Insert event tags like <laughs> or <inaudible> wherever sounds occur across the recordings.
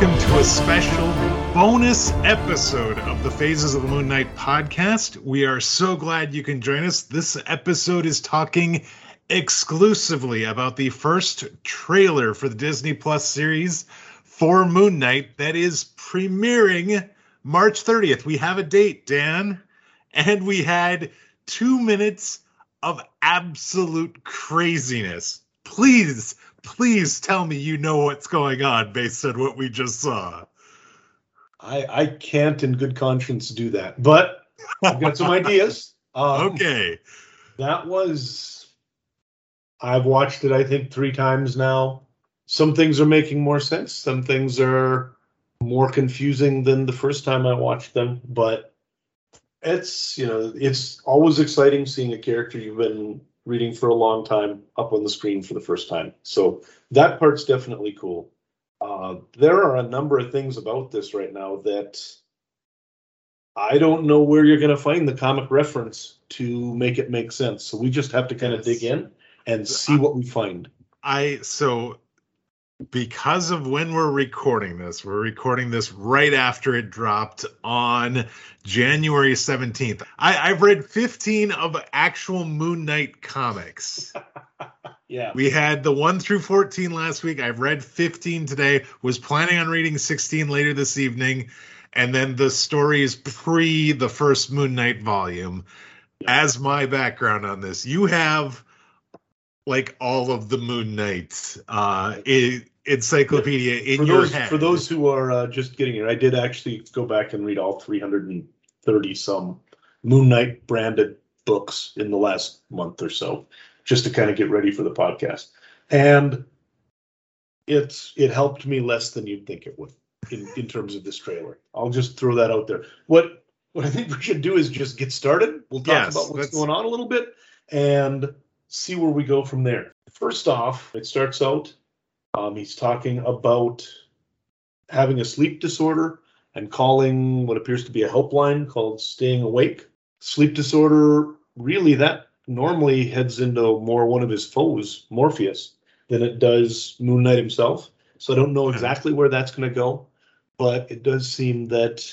welcome to a special bonus episode of the Phases of the Moon Knight podcast. We are so glad you can join us. This episode is talking exclusively about the first trailer for the Disney Plus series for Moon Knight that is premiering March 30th. We have a date, Dan, and we had two minutes of absolute craziness. Please please tell me you know what's going on based on what we just saw. I I can't in good conscience do that, but I've got some ideas. <laughs> Um, okay. That was I've watched it I think 3 times now. Some things are making more sense, some things are more confusing than the first time I watched them, but it's, you know, it's always exciting seeing a character you've been reading for a long time up on the screen for the first time. So that part's definitely cool. Uh, there are a number of things about this right now that I don't know where you're going to find the comic reference to make it make sense. So we just have to kind of dig in and see what we find. I so because of when we're recording this, we're recording this right after it dropped on January 17th. I, have read 15 of actual Moon Knight comics. <laughs> yeah. We had the 1 through 14 last week. I've read 15 today, was planning on reading 16 later this evening. And then the stories pre the first Moon Knight volume. As my background on this, you have like all of the Moon Knight uh, encyclopedia in for your those, head. For those who are uh, just getting it, I did actually go back and read all 330 some Moon Knight branded books in the last month or so, just to kind of get ready for the podcast. And it's it helped me less than you'd think it would in, in terms of this trailer. I'll just throw that out there. What what I think we should do is just get started. We'll talk yes, about what's going on a little bit and see where we go from there. First off, it starts out um, he's talking about having a sleep disorder and calling what appears to be a helpline called Staying Awake. Sleep disorder, really, that normally heads into more one of his foes, Morpheus, than it does Moon Knight himself. So I don't know exactly where that's going to go, but it does seem that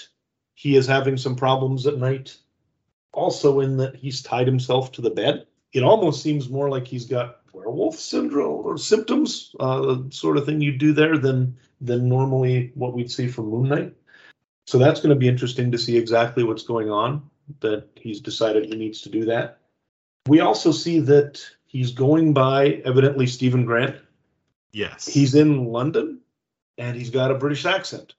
he is having some problems at night. Also, in that he's tied himself to the bed. It almost seems more like he's got werewolf syndrome or symptoms, uh, sort of thing you do there than than normally what we'd see from Moon Knight. So that's going to be interesting to see exactly what's going on. That he's decided he needs to do that. We also see that he's going by evidently Steven Grant. Yes. He's in London and he's got a British accent.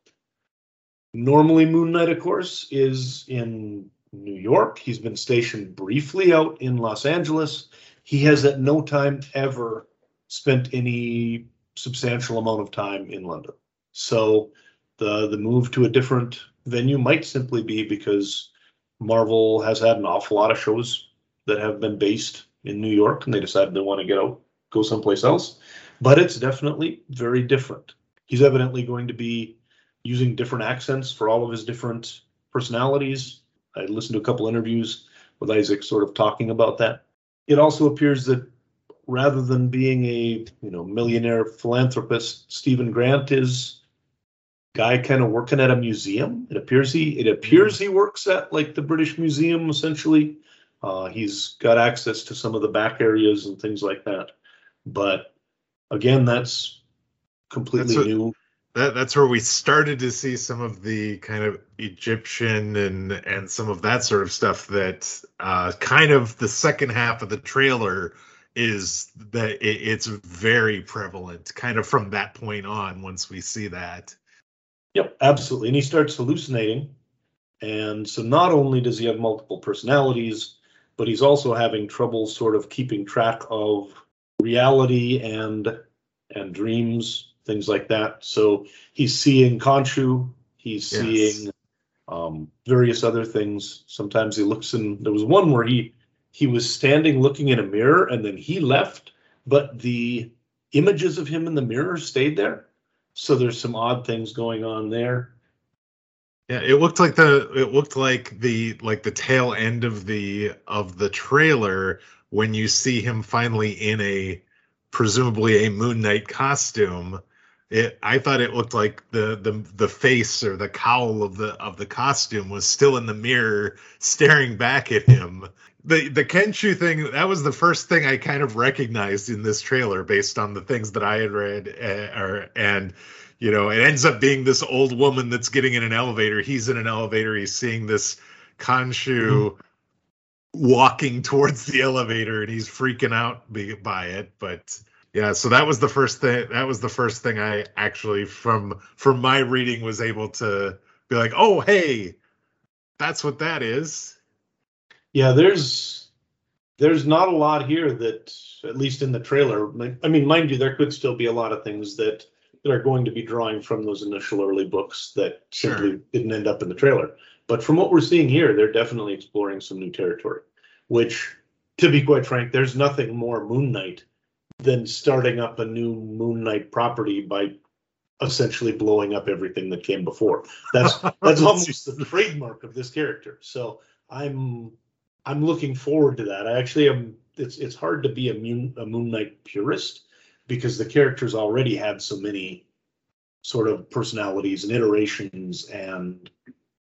Normally, Moon Knight, of course, is in New York. He's been stationed briefly out in Los Angeles he has at no time ever spent any substantial amount of time in London. So the the move to a different venue might simply be because Marvel has had an awful lot of shows that have been based in New York and they decided they want to get out, go someplace else. But it's definitely very different. He's evidently going to be using different accents for all of his different personalities. I listened to a couple interviews with Isaac sort of talking about that it also appears that rather than being a you know millionaire philanthropist, Steven Grant is guy kind of working at a museum. It appears he it appears he works at like the British Museum essentially. Uh, he's got access to some of the back areas and things like that. But again, that's completely that's new that that's where we started to see some of the kind of Egyptian and and some of that sort of stuff that uh, kind of the second half of the trailer is that it, it's very prevalent kind of from that point on once we see that. Yep absolutely. And he starts hallucinating. And so not only does he have multiple personalities but he's also having trouble sort of keeping track of reality and and dreams things like that. So he's seeing Khonshu, he's yes. seeing um, various other things. Sometimes he looks in. There was one where he he was standing looking in a mirror and then he left, but the images of him in the mirror stayed there. So there's some odd things going on there. Yeah, it looked like the it looked like the like the tail end of the of the trailer when you see him finally in a presumably a Moon Knight costume it I thought it looked like the the the face or the cowl of the of the costume was still in the mirror staring back at him. The the Khonshu thing that was the first thing I kind of recognized in this trailer based on the things that I had read uh, or and you know it ends up being this old woman that's getting in an elevator. He's in an elevator. He's seeing this Khonshu mm-hmm. walking towards the elevator and he's freaking out by it, but yeah so that was the first thing that was the first thing i actually from from my reading was able to be like oh hey that's what that is yeah there's there's not a lot here that at least in the trailer i mean mind you there could still be a lot of things that that are going to be drawing from those initial early books that sure. simply didn't end up in the trailer but from what we're seeing here they're definitely exploring some new territory which to be quite frank there's nothing more moon knight than starting up a new Moon Knight property by essentially blowing up everything that came before. That's <laughs> that's almost the trademark of this character. So I'm I'm looking forward to that. I actually am. It's it's hard to be a Moon a Moon Knight purist because the characters already had so many sort of personalities and iterations and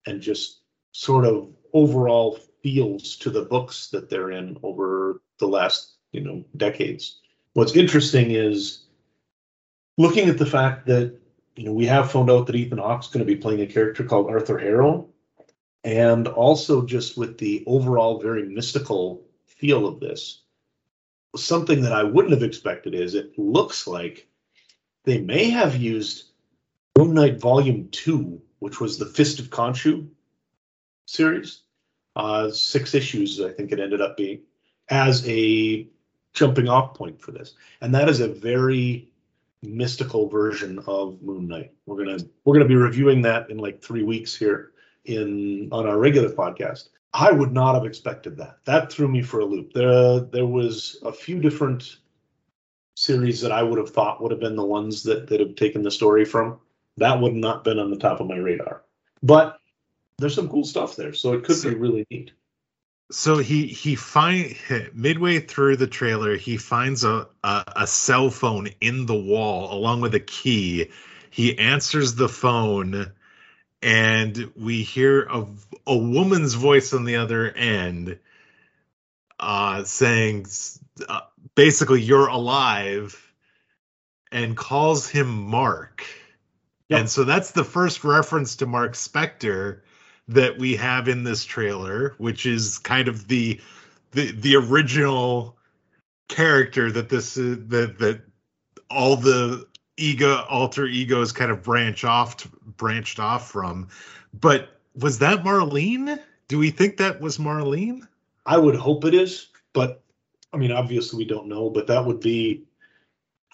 and just sort of overall feels to the books that they're in over the last you know decades what's interesting is looking at the fact that you know we have found out that Ethan Hawke's going to be playing a character called Arthur Harrow, and also just with the overall very mystical feel of this, something that I wouldn't have expected is it looks like they may have used Moon Knight Volume Two, which was the Fist of Khonshu series, uh, six issues I think it ended up being, as a jumping off point for this. And that is a very mystical version of Moon Knight. We're gonna we're gonna be reviewing that in like three weeks here in on our regular podcast. I would not have expected that. That threw me for a loop. There there was a few different series that I would have thought would have been the ones that that have taken the story from. That would not been on the top of my radar. But there's some cool stuff there, so it could so, be really neat so he he find midway through the trailer he finds a, a, a cell phone in the wall along with a key he answers the phone and we hear a, a woman's voice on the other end uh saying uh, basically you're alive and calls him mark yep. and so that's the first reference to mark spector that we have in this trailer, which is kind of the the the original character that this is that that all the ego alter egos kind of branch off branched off from. But was that Marlene? Do we think that was Marlene? I would hope it is, but I mean, obviously we don't know. But that would be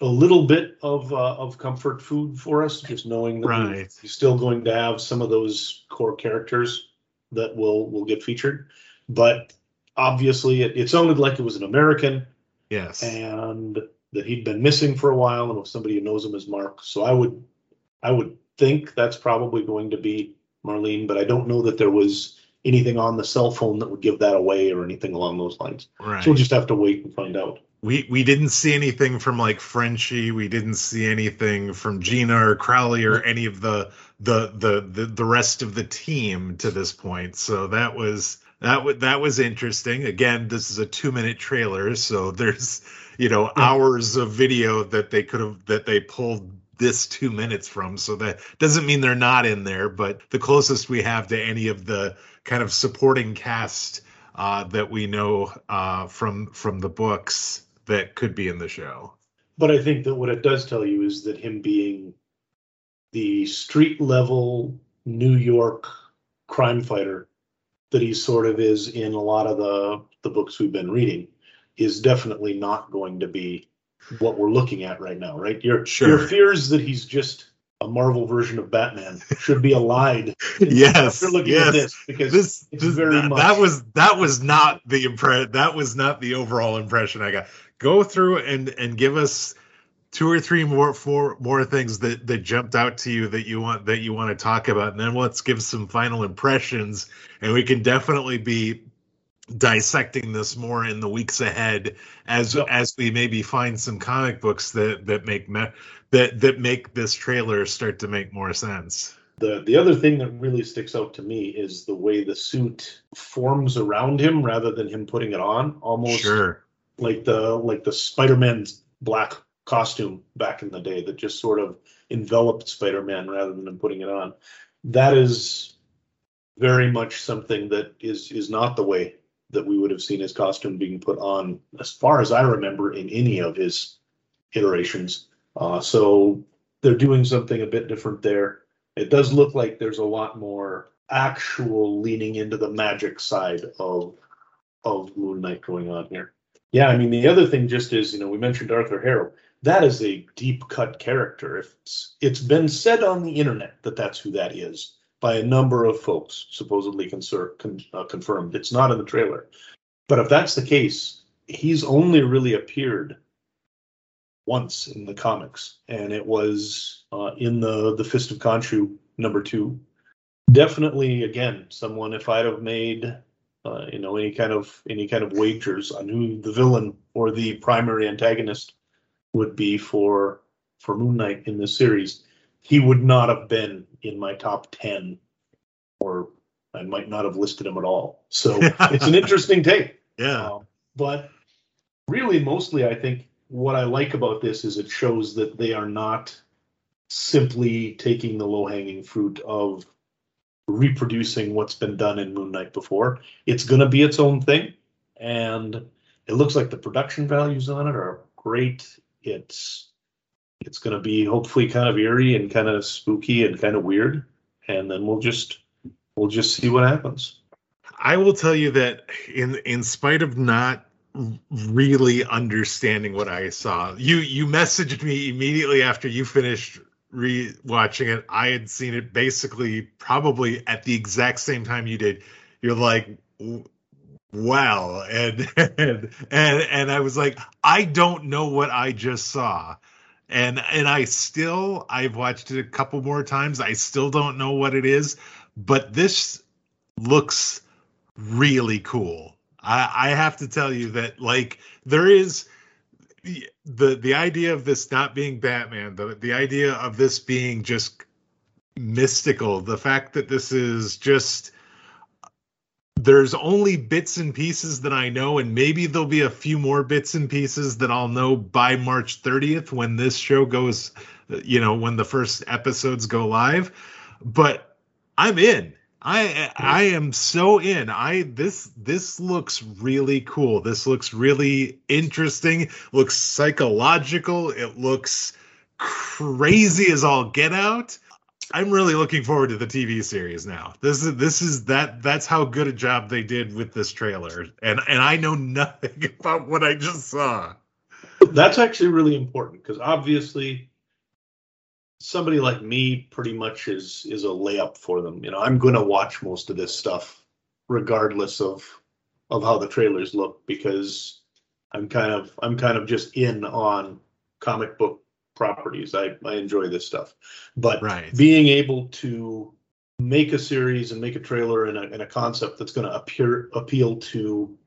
a little bit of uh, of comfort food for us, just knowing that right. we're still going to have some of those core characters that will will get featured. But obviously, it, it sounded like it was an American. Yes. And that he'd been missing for a while, and with somebody who knows him as Mark. So I would I would think that's probably going to be Marlene, but I don't know that there was anything on the cell phone that would give that away or anything along those lines. Right. So we'll just have to wait and find out we we didn't see anything from like Frenchie. We didn't see anything from Gena or Crawley or any of the the the the, the rest of the team to this point. So that was that w- that was interesting. Again, this is a two minute trailer, so <laughs> there's you know hours of video that they could have that they pulled this two minutes from. So that doesn't mean they're not in there, but the closest we have to any of the kind of supporting cast uh, that we know uh, from from the books that could be in the show. But I think that what it does tell you is that him being the street level New York crime fighter that he sort of is in a lot of the the books we've been reading is definitely not going to be what we're looking at right now, right? Your sure. your fears that he's just a Marvel version of Batman should be allied. <laughs> yes, you're looking yes. at this because this, it's this, very that, much. That was that was not the impre- That was not the overall impression I got go through and and give us two or three more four more things that that jumped out to you that you want that you want to talk about and then let's give some final impressions and we can definitely be dissecting this more in the weeks ahead as Yep. as we maybe find some comic books that that make me, that that make this trailer start to make more sense. The the other thing that really sticks out to me is the way the suit forms around him rather than him putting it on, almost Sure. Like the like the Spider-Man's black costume back in the day that just sort of enveloped Spider-Man rather than putting it on. That is very much something that is is not the way that we would have seen his costume being put on, as far as I remember, in any of his iterations. Uh, so they're doing something a bit different there. It does look like there's a lot more actual leaning into the magic side of of Moon Knight going on here. Yeah, I mean the other thing just is, you know, we mentioned Arthur Harrow. That is a deep cut character. It's, it's been said on the internet that that's who that is by a number of folks, supposedly conser- con- uh, confirmed. It's not in the trailer, but if that's the case, he's only really appeared once in the comics, and it was uh, in the the Fist of Khonshu number two. Definitely, again, someone if I'd have made uh, you know any kind of any kind of wagers on who the villain or the primary antagonist would be for for Moon Knight in this series, he would not have been in my top ten, or I might not have listed him at all. So <laughs> it's an interesting take. Yeah. Um, but really, mostly, I think what I like about this is it shows that they are not simply taking the low hanging fruit of reproducing what's been done in Moon Knight before. It's going to be its own thing, and it looks like the production values on it are great. It's it's going to be hopefully kind of eerie and kind of spooky and kind of weird, and then we'll just we'll just see what happens. I will tell you that in in spite of not really understanding what I saw, you you messaged me immediately after you finished re-watching it. I had seen it basically probably at the exact same time you did. You're like, "W- wow, and <laughs> and and and I was like, I don't know what I just saw. And and I still I've watched it a couple more times. I still don't know what it is, but this looks really cool. I, I have to tell you that like there is the the idea of this not being Batman, the the idea of this being just mystical, the fact that this is just there's only bits and pieces that I know, and maybe there'll be a few more bits and pieces that I'll know by March 30th when this show goes, you know, when the first episodes go live. But I'm in. I I am so in. I this this looks really cool. This looks really interesting. Looks psychological. It looks crazy as all get out. I'm really looking forward to the TV series now. This is this is that that's how good a job they did with this trailer. And and I know nothing <laughs> about what I just saw. That's actually really important because obviously somebody like me pretty much is is a layup for them. You know, I'm going to watch most of this stuff regardless of of how the trailers look because I'm kind of I'm kind of just in on comic book properties. I I enjoy this stuff. But Right. being able to make a series and make a trailer and a, and a concept that's going to appear appeal to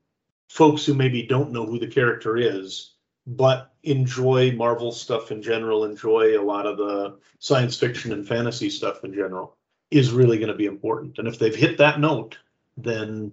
folks who maybe don't know who the character is but enjoy marvel stuff in general enjoy a lot of the science fiction and fantasy stuff in general is really going to be important. And if they've hit that note then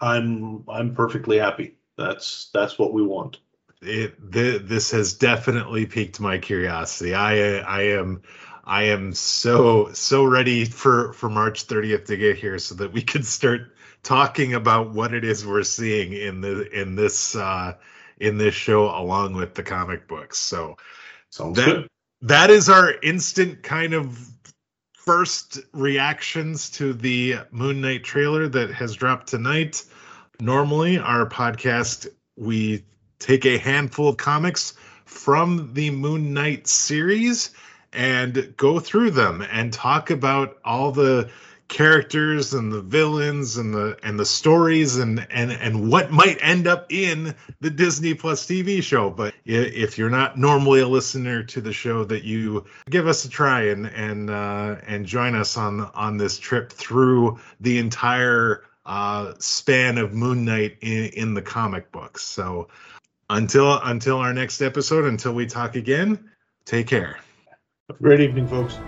i'm i'm perfectly happy. That's that's what we want. It th- this has definitely piqued my curiosity. I I am I am so so ready for for March 30th to get here so that we can start talking about what it is we're seeing in the in this uh in this show along with the comic books. So sounds That- good that is our instant kind of first reactions to the Moon Knight trailer that has dropped tonight. Normally, our podcast, we take a handful of comics from the Moon Knight series and go through them and talk about all the characters and the villains and the and the stories and and and what might end up in the Disney Plus TV show but if you're not normally a listener to the show that you give us a try and and uh and join us on on this trip through the entire uh, span of Moon Knight in, in the comic books. So until until our next episode, until we talk again, take care. Have a great evening, folks.